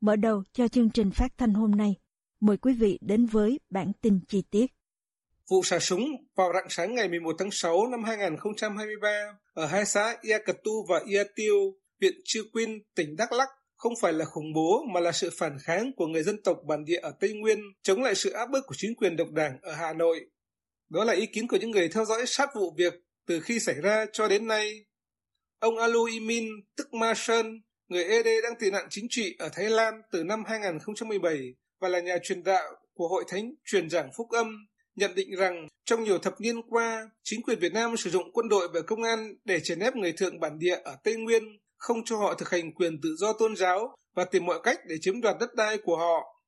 Mở đầu cho chương trình phát thanh hôm nay, mời quý vị đến với bản tin chi tiết. Vụ xả súng vào rạng sáng ngày 11 tháng 6 năm 2023 ở hai xã Ia Cật Tu và Ia Tiêu, huyện Chư Quyên, tỉnh Đắk Lắk không phải là khủng bố mà là sự phản kháng của người dân tộc bản địa ở Tây Nguyên chống lại sự áp bức của chính quyền độc đảng ở Hà Nội. Đó là ý kiến của những người theo dõi sát vụ việc từ khi xảy ra cho đến nay. Ông Alu Imin, tức Ma Sơn, người ED đang tị nạn chính trị ở Thái Lan từ năm 2017 và là nhà truyền đạo của Hội Thánh Truyền giảng Phúc Âm, nhận định rằng trong nhiều thập niên qua, chính quyền Việt Nam sử dụng quân đội và công an để chèn ép người thượng bản địa ở Tây Nguyên, không cho họ thực hành quyền tự do tôn giáo và tìm mọi cách để chiếm đoạt đất đai của họ.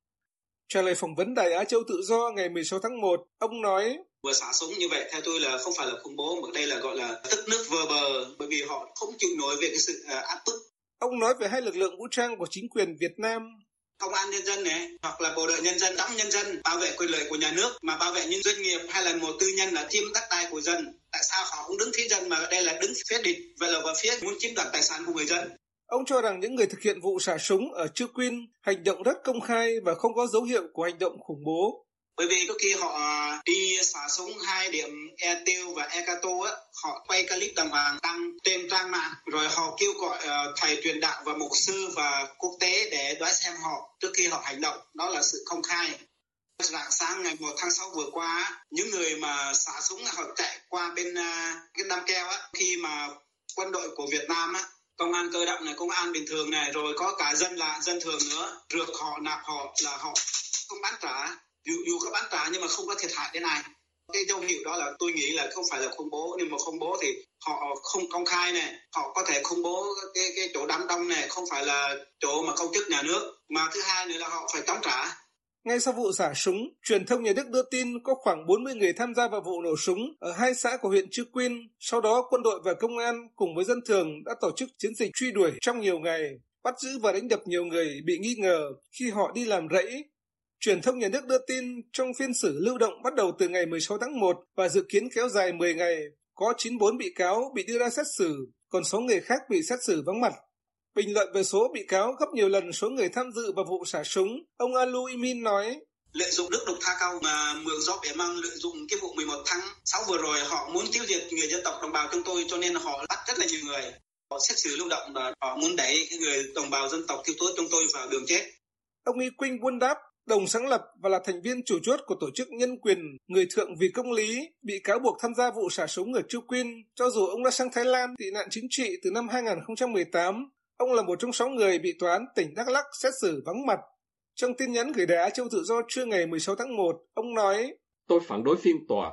Trả lời phỏng vấn Đài Á Châu Tự Do ngày 16 tháng 1, ông nói vừa xả súng như vậy theo tôi là không phải là khủng bố mà đây là gọi là tức nước vơ bờ bởi vì họ không chịu nổi về cái sự à, áp bức Ông nói về hai lực lượng vũ trang của chính quyền Việt Nam. Công an nhân dân này hoặc là bộ đội nhân dân đóng nhân dân bảo vệ quyền lợi của nhà nước mà bảo vệ những doanh nghiệp hay là một tư nhân là chiếm đất đai của dân. Tại sao họ không đứng phía dân mà đây là đứng phía địch và là vào phía muốn chiếm đoạt tài sản của người dân? Ông cho rằng những người thực hiện vụ xả súng ở Chư Quyên hành động rất công khai và không có dấu hiệu của hành động khủng bố bởi vì có khi họ à, đi xả súng hai điểm e tiêu và e cato á họ quay clip đàng hoàng đăng trên trang mạng rồi họ kêu gọi uh, thầy truyền đạo và mục sư và quốc tế để đoán xem họ trước khi họ hành động. Đó là sự công khai. Rạng sáng ngày 1 tháng 6 vừa qua những người mà xả súng họ chạy qua bên uh, cái nam keo á. Khi mà quân đội của Việt Nam á công an cơ động này công an bình thường này rồi có cả dân lạ dân thường nữa rượt họ nạp họ là họ không bán trả dù, dù có bán trả nhưng mà không có thiệt hại thế này. Cái dấu hiệu đó là tôi nghĩ là không phải là khủng bố. Nhưng mà khủng bố thì họ không công khai này họ có thể khủng bố cái cái chỗ đám đông này không phải là chỗ mà công chức nhà nước. Mà thứ hai nữa là họ phải chống trả. Ngay sau vụ xả súng, truyền thông nhà Đức đưa tin có khoảng 40 người tham gia vào vụ nổ súng ở hai xã của huyện Chư Quyên. Sau đó, quân đội và công an cùng với dân thường đã tổ chức chiến dịch truy đuổi trong nhiều ngày, bắt giữ và đánh đập nhiều người bị nghi ngờ khi họ đi làm rẫy. Truyền thông nhà nước đưa tin trong phiên xử lưu động bắt đầu từ ngày 16 tháng 1 và dự kiến kéo dài 10 ngày, có 94 bị cáo bị đưa ra xét xử, còn số người khác bị xét xử vắng mặt. Bình luận về số bị cáo gấp nhiều lần số người tham dự vào vụ xả súng, ông Alu Imin nói, lợi dụng đức độc tha cao mà mượn gió bẻ măng lợi dụng cái vụ 11 tháng 6 vừa rồi họ muốn tiêu diệt người dân tộc đồng bào chúng tôi cho nên họ bắt rất là nhiều người. Họ xét xử lưu động và họ muốn đẩy cái người đồng bào dân tộc thiểu số chúng tôi vào đường chết. Ông Y Quynh Quân đáp đồng sáng lập và là thành viên chủ chốt của tổ chức nhân quyền Người Thượng vì Công lý, bị cáo buộc tham gia vụ xả súng ở Chu Quyên, cho dù ông đã sang Thái Lan tị nạn chính trị từ năm 2018. Ông là một trong sáu người bị tòa án tỉnh Đắk Lắk xét xử vắng mặt. Trong tin nhắn gửi đá Châu Tự Do trưa ngày 16 tháng 1, ông nói Tôi phản đối phiên tòa.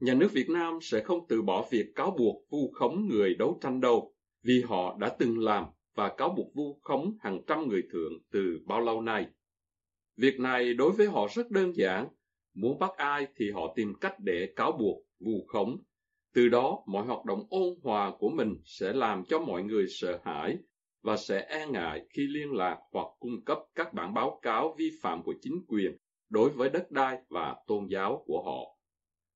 Nhà nước Việt Nam sẽ không từ bỏ việc cáo buộc vu khống người đấu tranh đâu, vì họ đã từng làm và cáo buộc vu khống hàng trăm người thượng từ bao lâu nay. Việc này đối với họ rất đơn giản. Muốn bắt ai thì họ tìm cách để cáo buộc, vu khống. Từ đó, mọi hoạt động ôn hòa của mình sẽ làm cho mọi người sợ hãi và sẽ e ngại khi liên lạc hoặc cung cấp các bản báo cáo vi phạm của chính quyền đối với đất đai và tôn giáo của họ.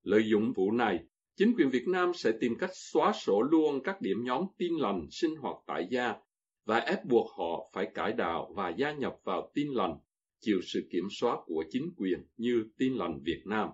Lợi dụng vụ này, chính quyền Việt Nam sẽ tìm cách xóa sổ luôn các điểm nhóm tin lành sinh hoạt tại gia và ép buộc họ phải cải đạo và gia nhập vào tin lành chịu sự kiểm soát của chính quyền như Tin lành Việt Nam.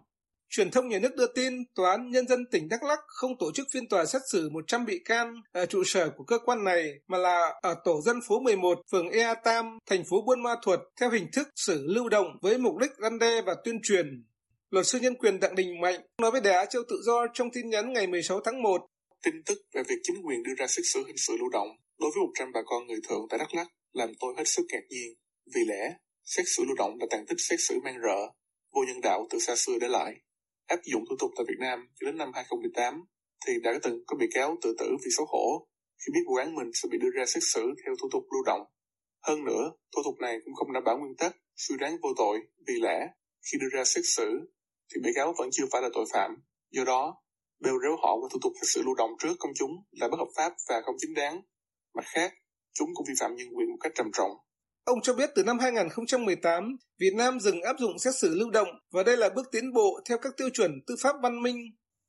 Truyền thông nhà nước đưa tin Tòa án Nhân dân tỉnh Đắk Lắk không tổ chức phiên tòa xét xử 100 bị can ở trụ sở của cơ quan này mà là ở tổ dân phố 11, phường Ea Tam, thành phố Buôn Ma Thuột theo hình thức xử lưu động với mục đích răn đe và tuyên truyền. Luật sư nhân quyền Đặng Đình Mạnh nói với Đài Á Châu Tự Do trong tin nhắn ngày 16 tháng 1. Tin tức về việc chính quyền đưa ra xét xử hình sự lưu động đối với 100 bà con người thượng tại Đắk Lắk làm tôi hết sức ngạc nhiên. Vì lẽ, xét xử lưu động là tàn tích xét xử mang rợ, vô nhân đạo từ xa xưa để lại. Áp dụng thủ tục tại Việt Nam cho đến năm 2018 thì đã từng có bị cáo tự tử vì xấu hổ khi biết vụ án mình sẽ bị đưa ra xét xử theo thủ tục lưu động. Hơn nữa, thủ tục này cũng không đảm bảo nguyên tắc suy đoán vô tội vì lẽ khi đưa ra xét xử thì bị cáo vẫn chưa phải là tội phạm. Do đó, bêu rếu họ qua thủ tục xét xử lưu động trước công chúng là bất hợp pháp và không chính đáng. Mặt khác, chúng cũng vi phạm nhân quyền một cách trầm trọng. Ông cho biết từ năm 2018, Việt Nam dừng áp dụng xét xử lưu động và đây là bước tiến bộ theo các tiêu chuẩn tư pháp văn minh.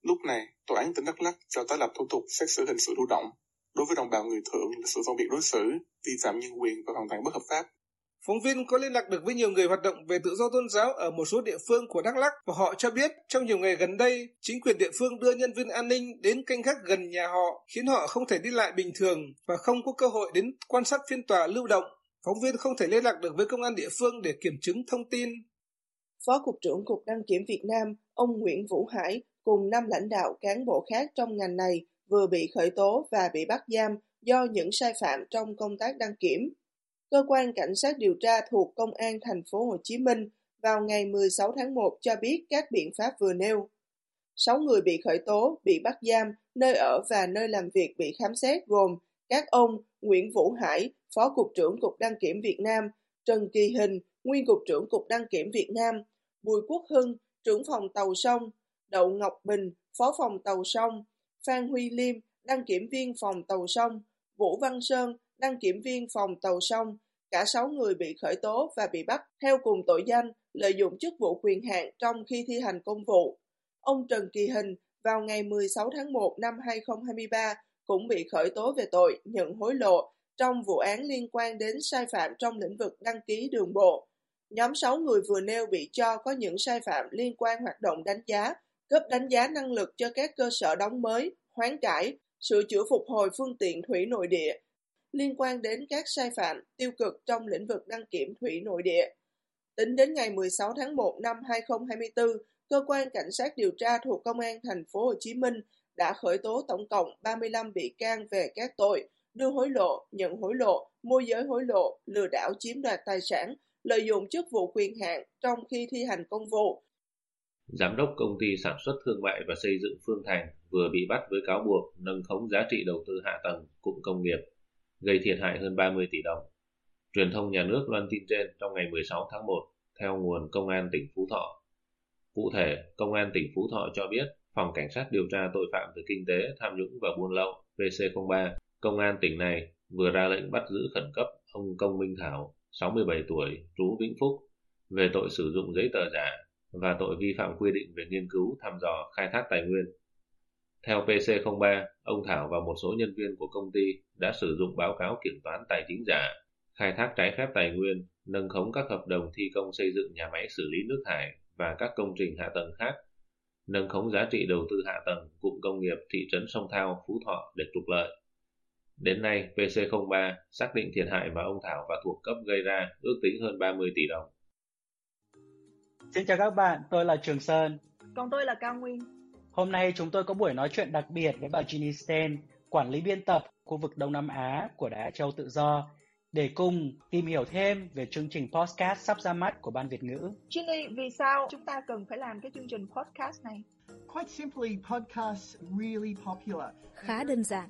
Lúc này, Tòa án tỉnh Đắk Lắk cho tái lập thủ tục xét xử hình sự lưu động. Đối với đồng bào người thượng là sự phân biệt đối xử, vi phạm nhân quyền và hoàn toàn bất hợp pháp. Phóng viên có liên lạc được với nhiều người hoạt động về tự do tôn giáo ở một số địa phương của Đắk Lắk và họ cho biết trong nhiều ngày gần đây, chính quyền địa phương đưa nhân viên an ninh đến canh gác gần nhà họ, khiến họ không thể đi lại bình thường và không có cơ hội đến quan sát phiên tòa lưu động. Phóng viên không thể liên lạc được với công an địa phương để kiểm chứng thông tin. Phó Cục trưởng Cục Đăng kiểm Việt Nam, ông Nguyễn Vũ Hải cùng năm lãnh đạo cán bộ khác trong ngành này vừa bị khởi tố và bị bắt giam do những sai phạm trong công tác đăng kiểm. Cơ quan cảnh sát điều tra thuộc Công an thành phố Hồ Chí Minh vào ngày 16 tháng 1 cho biết các biện pháp vừa nêu. 6 người bị khởi tố, bị bắt giam, nơi ở và nơi làm việc bị khám xét gồm các ông Nguyễn Vũ Hải, Phó Cục trưởng Cục Đăng kiểm Việt Nam, Trần Kỳ Hình, Nguyên Cục trưởng Cục Đăng kiểm Việt Nam, Bùi Quốc Hưng, trưởng phòng tàu sông, Đậu Ngọc Bình, Phó phòng tàu sông, Phan Huy Liêm, đăng kiểm viên phòng tàu sông, Vũ Văn Sơn, đăng kiểm viên phòng tàu sông, cả 6 người bị khởi tố và bị bắt theo cùng tội danh lợi dụng chức vụ quyền hạn trong khi thi hành công vụ. Ông Trần Kỳ Hình vào ngày 16 tháng 1 năm 2023 cũng bị khởi tố về tội nhận hối lộ trong vụ án liên quan đến sai phạm trong lĩnh vực đăng ký đường bộ. Nhóm 6 người vừa nêu bị cho có những sai phạm liên quan hoạt động đánh giá, cấp đánh giá năng lực cho các cơ sở đóng mới, hoán cải, sửa chữa phục hồi phương tiện thủy nội địa, liên quan đến các sai phạm tiêu cực trong lĩnh vực đăng kiểm thủy nội địa. Tính đến ngày 16 tháng 1 năm 2024, cơ quan cảnh sát điều tra thuộc công an thành phố Hồ Chí Minh đã khởi tố tổng cộng 35 bị can về các tội đưa hối lộ, nhận hối lộ, môi giới hối lộ, lừa đảo chiếm đoạt tài sản, lợi dụng chức vụ quyền hạn trong khi thi hành công vụ. Giám đốc công ty sản xuất thương mại và xây dựng Phương Thành vừa bị bắt với cáo buộc nâng khống giá trị đầu tư hạ tầng cụm công nghiệp, gây thiệt hại hơn 30 tỷ đồng. Truyền thông nhà nước loan tin trên trong ngày 16 tháng 1 theo nguồn Công an tỉnh Phú Thọ. Cụ thể, Công an tỉnh Phú Thọ cho biết Phòng Cảnh sát điều tra tội phạm về kinh tế, tham nhũng và buôn lậu PC03, Công an tỉnh này vừa ra lệnh bắt giữ khẩn cấp ông Công Minh Thảo, 67 tuổi, trú Vĩnh Phúc, về tội sử dụng giấy tờ giả và tội vi phạm quy định về nghiên cứu, thăm dò, khai thác tài nguyên. Theo PC03, ông Thảo và một số nhân viên của công ty đã sử dụng báo cáo kiểm toán tài chính giả, khai thác trái phép tài nguyên, nâng khống các hợp đồng thi công xây dựng nhà máy xử lý nước thải và các công trình hạ tầng khác nâng khống giá trị đầu tư hạ tầng cụm công nghiệp thị trấn Sông Thao, Phú Thọ để trục lợi. Đến nay, PC03 xác định thiệt hại mà ông Thảo và thuộc cấp gây ra ước tính hơn 30 tỷ đồng. Xin chào các bạn, tôi là Trường Sơn. Còn tôi là Cao Nguyên. Hôm nay chúng tôi có buổi nói chuyện đặc biệt với bà Ginny Sten, quản lý biên tập khu vực Đông Nam Á của Đài Châu Tự Do để cùng tìm hiểu thêm về chương trình podcast sắp ra mắt của Ban Việt ngữ. Ginny, vì sao chúng ta cần phải làm cái chương trình podcast này? Quite simply, podcasts really popular. Khá đơn giản,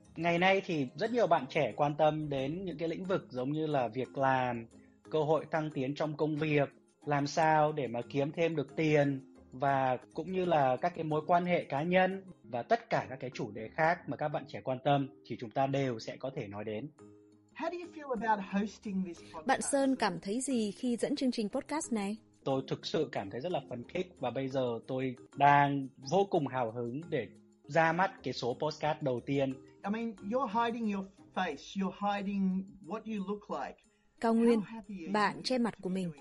Ngày nay thì rất nhiều bạn trẻ quan tâm đến những cái lĩnh vực giống như là việc làm, cơ hội thăng tiến trong công việc, làm sao để mà kiếm thêm được tiền, và cũng như là các cái mối quan hệ cá nhân và tất cả các cái chủ đề khác mà các bạn trẻ quan tâm thì chúng ta đều sẽ có thể nói đến. Bạn Sơn cảm thấy gì khi dẫn chương trình podcast này? Tôi thực sự cảm thấy rất là phấn khích và bây giờ tôi đang vô cùng hào hứng để ra mắt cái số podcast đầu tiên. I mean, you're hiding your face, you're hiding what you look like. Cao Nguyên, bạn che mặt của mình.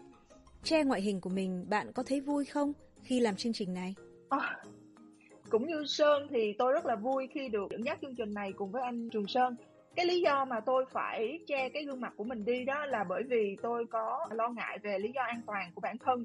Che ngoại hình của mình, bạn có thấy vui không khi làm chương trình này? À, cũng như Sơn thì tôi rất là vui khi được dẫn dắt chương trình này cùng với anh Trường Sơn cái lý do mà tôi phải che cái gương mặt của mình đi đó là bởi vì tôi có lo ngại về lý do an toàn của bản thân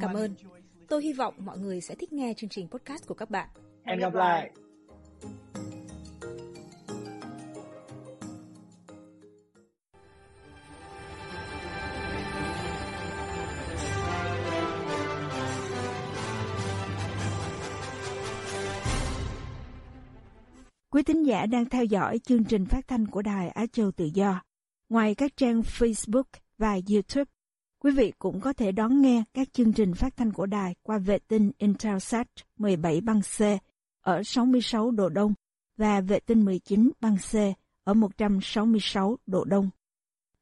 Cảm ơn. Tôi hy vọng mọi người sẽ thích nghe chương trình podcast của các bạn. Hẹn gặp lại. Quý thính giả đang theo dõi chương trình phát thanh của Đài Á Châu Tự Do. Ngoài các trang Facebook và YouTube, quý vị cũng có thể đón nghe các chương trình phát thanh của đài qua vệ tinh Intelsat 17 băng C ở 66 độ Đông và vệ tinh 19 băng C ở 166 độ Đông.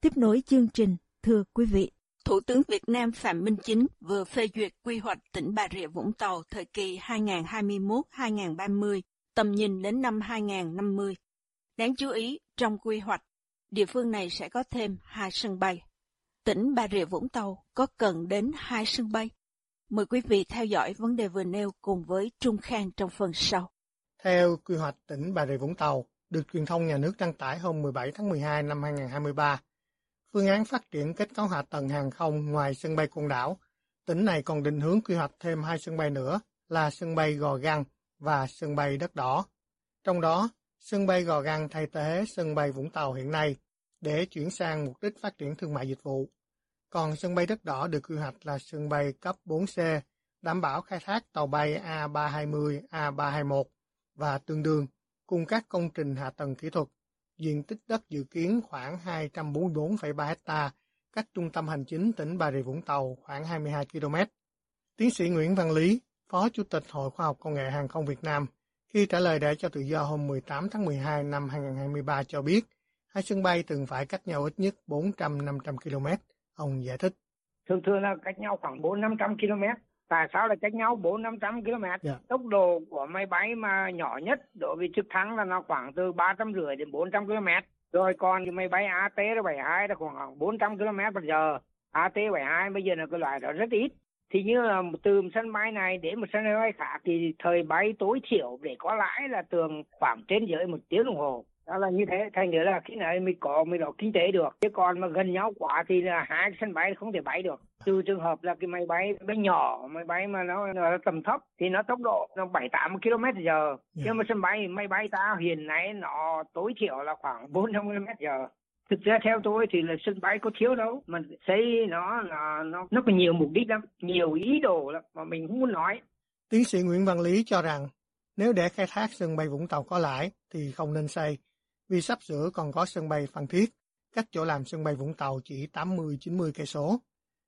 Tiếp nối chương trình, thưa quý vị. Thủ tướng Việt Nam Phạm Minh Chính vừa phê duyệt quy hoạch tỉnh Bà Rịa Vũng Tàu thời kỳ 2021-2030 tầm nhìn đến năm 2050. Đáng chú ý, trong quy hoạch, địa phương này sẽ có thêm hai sân bay. Tỉnh Bà Rịa Vũng Tàu có cần đến hai sân bay? Mời quý vị theo dõi vấn đề vừa nêu cùng với Trung Khang trong phần sau. Theo quy hoạch tỉnh Bà Rịa Vũng Tàu, được truyền thông nhà nước đăng tải hôm 17 tháng 12 năm 2023, phương án phát triển kết cấu hạ tầng hàng không ngoài sân bay Côn Đảo, tỉnh này còn định hướng quy hoạch thêm hai sân bay nữa là sân bay Gò Găng và sân bay đất đỏ. Trong đó, sân bay Gò Găng thay thế sân bay Vũng Tàu hiện nay để chuyển sang mục đích phát triển thương mại dịch vụ. Còn sân bay đất đỏ được quy hoạch là sân bay cấp 4C, đảm bảo khai thác tàu bay A320, A321 và tương đương cùng các công trình hạ tầng kỹ thuật. Diện tích đất dự kiến khoảng 244,3 ha, cách trung tâm hành chính tỉnh Bà Rịa Vũng Tàu khoảng 22 km. Tiến sĩ Nguyễn Văn Lý, Phó Chủ tịch Hội Khoa học Công nghệ Hàng không Việt Nam, khi trả lời để cho tự do hôm 18 tháng 12 năm 2023 cho biết, hai sân bay từng phải cách nhau ít nhất 400-500 km. Ông giải thích. Thường thường là cách nhau khoảng 400-500 km. Tại sao là cách nhau 400-500 km? Yeah. Tốc độ của máy bay mà nhỏ nhất đối với trực thăng là nó khoảng từ 350 đến 400 km. Rồi còn cái máy bay AT-72 là khoảng 400 km h AT-72 bây giờ là cái loại đó rất ít thì như là từ một sân bay này đến một sân bay khác thì thời bay tối thiểu để có lãi là tường khoảng trên dưới một tiếng đồng hồ đó là như thế thành nữa là khi này mới có mới có kinh tế được. Chứ còn mà gần nhau quá thì là hai sân bay không thể bay được. Từ trường hợp là cái máy bay bay nhỏ máy bay mà nó, nó tầm thấp thì nó tốc độ nó bảy tám km giờ. Nhưng mà sân bay máy bay ta hiện nay nó tối thiểu là khoảng bốn trăm km giờ. Thực ra theo tôi thì là sân bay có thiếu đâu mà xây nó là nó nó có nhiều mục đích lắm nhiều ý đồ lắm mà mình không muốn nói. Tiến sĩ Nguyễn Văn Lý cho rằng nếu để khai thác sân bay Vũng Tàu có lãi thì không nên xây vì sắp sửa còn có sân bay Phan Thiết cách chỗ làm sân bay Vũng Tàu chỉ 80-90 cây số.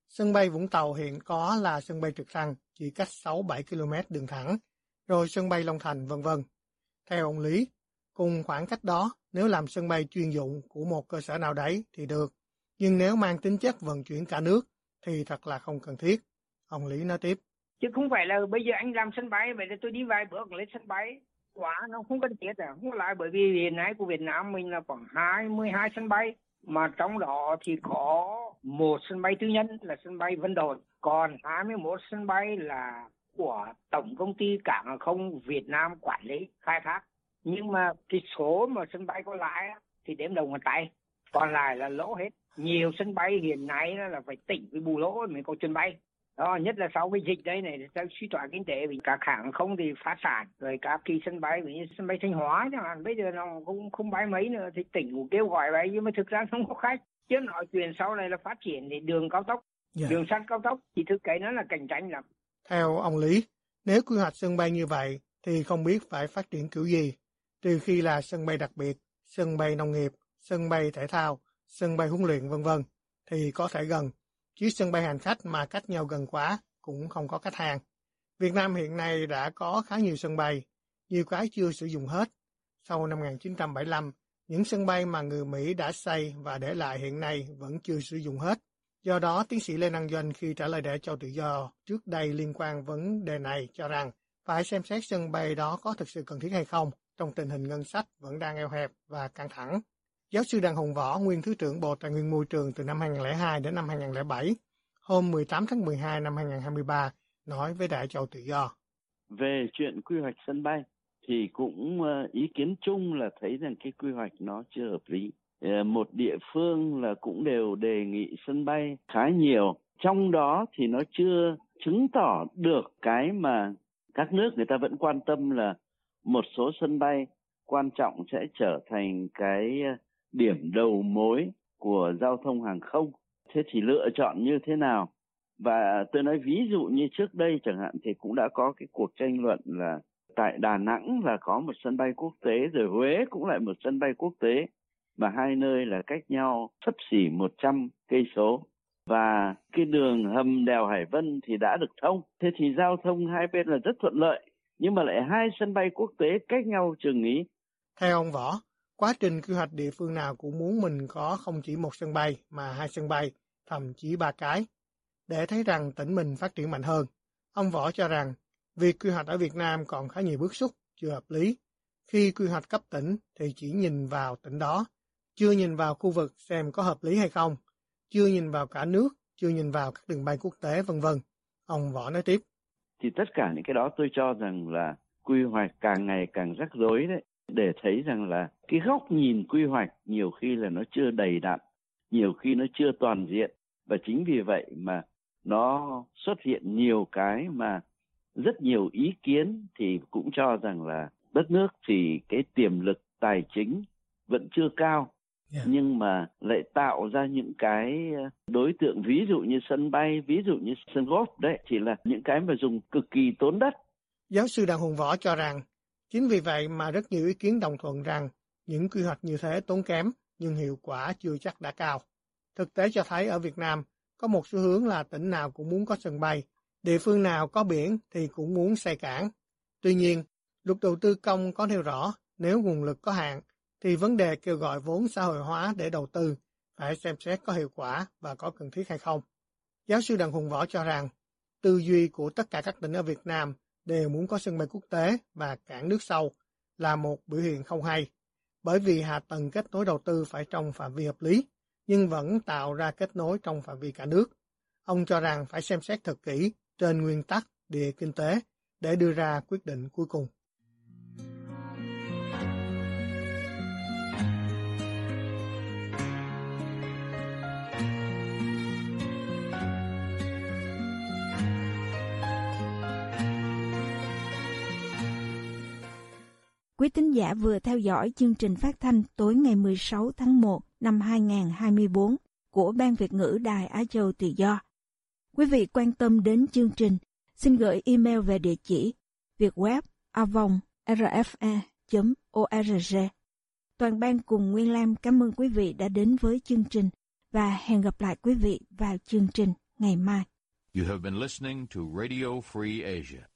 Sân bay Vũng Tàu hiện có là sân bay trực thăng chỉ cách 6-7 km đường thẳng, rồi sân bay Long Thành vân vân. Theo ông Lý, cùng khoảng cách đó nếu làm sân bay chuyên dụng của một cơ sở nào đấy thì được, nhưng nếu mang tính chất vận chuyển cả nước thì thật là không cần thiết. Ông Lý nói tiếp. chứ không phải là bây giờ anh làm sân bay vậy là tôi đi vài bước lên sân bay quá, nó không cần thiết à không lại, bởi vì hiện nay của Việt Nam mình là khoảng 22 sân bay, mà trong đó thì có một sân bay tư nhân là sân bay Vân Đồn, còn 21 sân bay là của tổng công ty cảng hàng không Việt Nam quản lý, khai thác. Nhưng mà cái số mà sân bay có lãi thì đếm đầu ngón tay, còn lại là lỗ hết. Nhiều sân bay hiện nay là phải tỉnh với bù lỗ mới có chuyến bay đó nhất là sau cái dịch đây này sau suy thoái kinh tế vì các hãng không thì phá sản rồi các kỳ sân bay ví như sân bay thanh hóa chẳng hạn bây giờ nó không không bay mấy nữa thì tỉnh cũng kêu gọi vậy nhưng mà thực ra không có khách. Chứ nói chuyện sau này là phát triển thì đường cao tốc yeah. đường sắt cao tốc thì thực cái nó là cạnh tranh lắm. Theo ông lý nếu quy hoạch sân bay như vậy thì không biết phải phát triển kiểu gì. Trừ khi là sân bay đặc biệt sân bay nông nghiệp sân bay thể thao sân bay huấn luyện vân vân thì có thể gần chứ sân bay hành khách mà cách nhau gần quá cũng không có khách hàng. Việt Nam hiện nay đã có khá nhiều sân bay, nhiều cái chưa sử dụng hết. Sau năm 1975, những sân bay mà người Mỹ đã xây và để lại hiện nay vẫn chưa sử dụng hết. Do đó, tiến sĩ Lê Năng Doanh khi trả lời để cho tự do trước đây liên quan vấn đề này cho rằng phải xem xét sân bay đó có thực sự cần thiết hay không trong tình hình ngân sách vẫn đang eo hẹp và căng thẳng. Giáo sư Đặng Hồng Võ, nguyên Thứ trưởng Bộ Tài nguyên Môi trường từ năm 2002 đến năm 2007, hôm 18 tháng 12 năm 2023, nói với Đại Châu Tự Do. Về chuyện quy hoạch sân bay, thì cũng ờ, ý kiến chung là thấy rằng cái quy hoạch nó chưa hợp lý. Ờ, một địa phương là cũng đều đề nghị sân bay khá nhiều. Trong đó thì nó chưa chứng tỏ được cái mà các nước người ta vẫn quan tâm là một số sân bay quan trọng sẽ trở thành cái ờ, điểm đầu mối của giao thông hàng không. Thế thì lựa chọn như thế nào? Và tôi nói ví dụ như trước đây chẳng hạn thì cũng đã có cái cuộc tranh luận là tại Đà Nẵng là có một sân bay quốc tế rồi Huế cũng lại một sân bay quốc tế mà hai nơi là cách nhau sấp xỉ 100 cây số và cái đường hầm đèo Hải Vân thì đã được thông. Thế thì giao thông hai bên là rất thuận lợi nhưng mà lại hai sân bay quốc tế cách nhau chừng ý. Theo ông Võ, Quá trình quy hoạch địa phương nào cũng muốn mình có không chỉ một sân bay mà hai sân bay, thậm chí ba cái, để thấy rằng tỉnh mình phát triển mạnh hơn. Ông Võ cho rằng việc quy hoạch ở Việt Nam còn khá nhiều bước xúc, chưa hợp lý. Khi quy hoạch cấp tỉnh thì chỉ nhìn vào tỉnh đó, chưa nhìn vào khu vực xem có hợp lý hay không, chưa nhìn vào cả nước, chưa nhìn vào các đường bay quốc tế vân vân. Ông Võ nói tiếp. Thì tất cả những cái đó tôi cho rằng là quy hoạch càng ngày càng rắc rối đấy để thấy rằng là cái góc nhìn quy hoạch nhiều khi là nó chưa đầy đặn, nhiều khi nó chưa toàn diện. Và chính vì vậy mà nó xuất hiện nhiều cái mà rất nhiều ý kiến thì cũng cho rằng là đất nước thì cái tiềm lực tài chính vẫn chưa cao. Yeah. nhưng mà lại tạo ra những cái đối tượng ví dụ như sân bay ví dụ như sân golf đấy chỉ là những cái mà dùng cực kỳ tốn đất. Giáo sư đặng hùng võ cho rằng Chính vì vậy mà rất nhiều ý kiến đồng thuận rằng những quy hoạch như thế tốn kém nhưng hiệu quả chưa chắc đã cao. Thực tế cho thấy ở Việt Nam có một xu hướng là tỉnh nào cũng muốn có sân bay, địa phương nào có biển thì cũng muốn xây cảng. Tuy nhiên, luật đầu tư công có nêu rõ nếu nguồn lực có hạn thì vấn đề kêu gọi vốn xã hội hóa để đầu tư phải xem xét có hiệu quả và có cần thiết hay không. Giáo sư Đặng Hùng Võ cho rằng tư duy của tất cả các tỉnh ở Việt Nam đều muốn có sân bay quốc tế và cảng nước sâu là một biểu hiện không hay, bởi vì hạ tầng kết nối đầu tư phải trong phạm vi hợp lý, nhưng vẫn tạo ra kết nối trong phạm vi cả nước. Ông cho rằng phải xem xét thật kỹ trên nguyên tắc địa kinh tế để đưa ra quyết định cuối cùng. Quý tín giả vừa theo dõi chương trình phát thanh tối ngày 16 tháng 1 năm 2024 của Ban Việt ngữ Đài Á Châu Tự Do. Quý vị quan tâm đến chương trình, xin gửi email về địa chỉ vietweb avong rfe.org. Toàn ban cùng Nguyên Lam cảm ơn quý vị đã đến với chương trình và hẹn gặp lại quý vị vào chương trình ngày mai. You have been listening to Radio Free Asia.